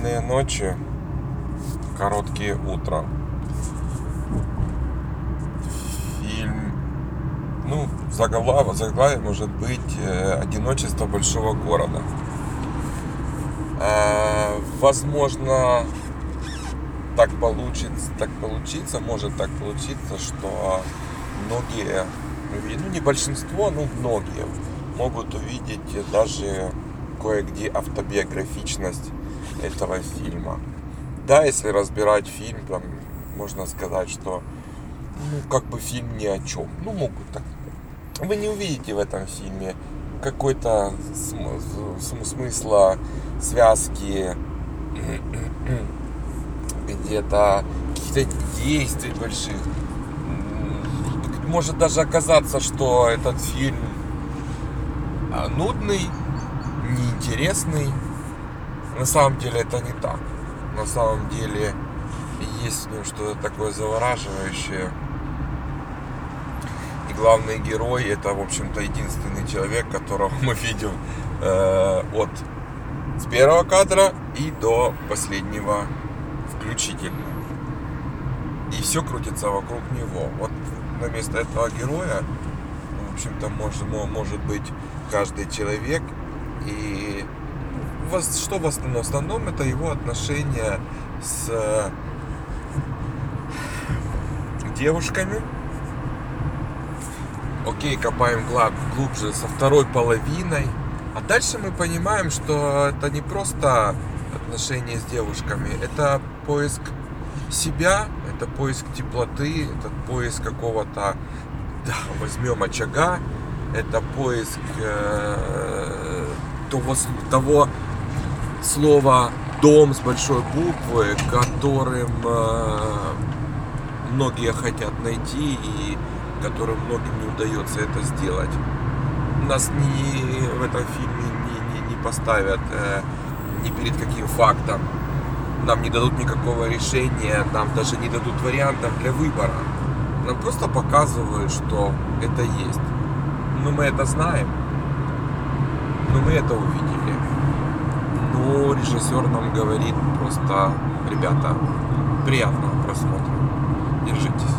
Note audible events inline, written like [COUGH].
Длинные ночи, короткие утра. Фильм, ну, заглав, заглавие может быть э, «Одиночество большого города». Э, возможно, так получится, так получится, может так получиться, что многие, ну не большинство, но многие могут увидеть даже кое-где автобиографичность этого фильма. Да, если разбирать фильм, там можно сказать, что ну, как бы фильм ни о чем. Ну, могут так. Вы не увидите в этом фильме какой-то см- смысла, связки, [CLEARS THROAT] где-то каких-то действий больших. Может даже оказаться, что этот фильм а, нудный, неинтересный. На самом деле это не так. На самом деле есть в нем что-то такое завораживающее. И главный герой это, в общем-то, единственный человек, которого [LAUGHS] мы видим э, от с первого кадра и до последнего включительно. И все крутится вокруг него. Вот на место этого героя, в общем-то, может, может быть каждый человек, и что в основном? В основном это его отношения с э, девушками. Окей, копаем глубже со второй половиной. А дальше мы понимаем, что это не просто отношения с девушками, это поиск себя, это поиск теплоты, это поиск какого-то, да, возьмем очага, это поиск э, того, того слова дом с большой буквы, которым э, многие хотят найти и которым многим не удается это сделать. Нас не в этом фильме не, не, не поставят э, ни перед каким фактом. Нам не дадут никакого решения, нам даже не дадут вариантов для выбора. Нам просто показывают, что это есть. Но мы это знаем. Но мы это увидели. Но режиссер нам говорит просто, ребята, приятного просмотра. Держитесь.